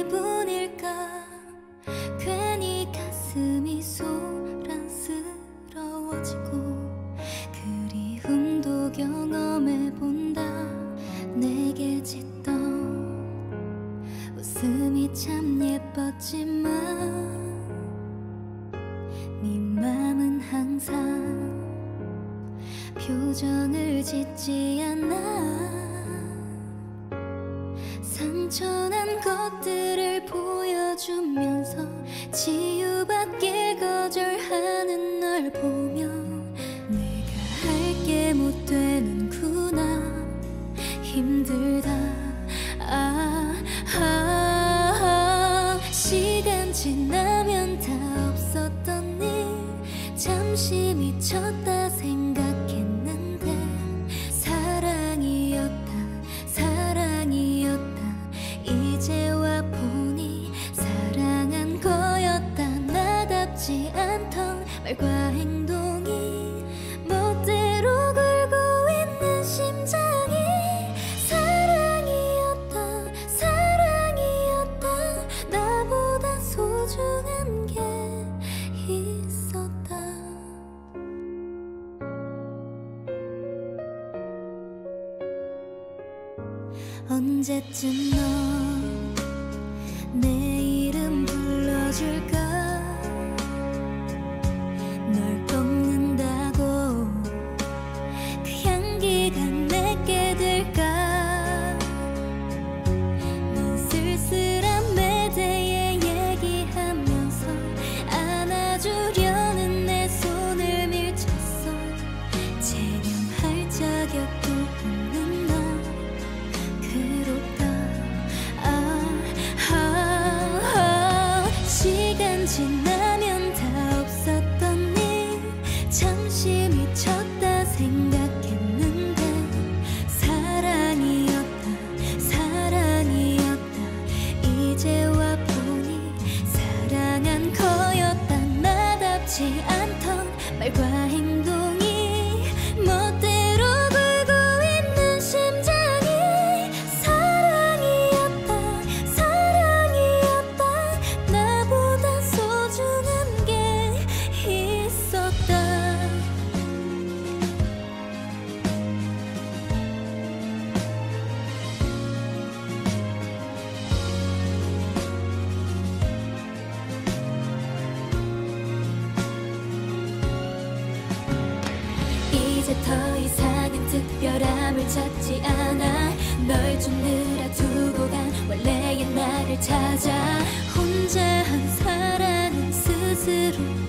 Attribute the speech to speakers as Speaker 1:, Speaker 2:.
Speaker 1: 기분일까? 괜히 가슴이 소란스러워지고 그리움도 경험해본다. 내게 짓던 웃음이 참 예뻤지만 네 맘은 항상 표정을 짓지 않아. 것들을 보여주면서 지우 언제쯤 너 내 이름 불러줄까? 널 꼽는다고 그 향기가 내게 들까? 넌 쓸쓸한 매대에 얘기하면서 안아주려는 내 손을 밀쳤어. 더 이상은 특별함을 찾지 않아. 널 주느라 두고 간 원래의 나를 찾아. 혼자 한 사람은 스스로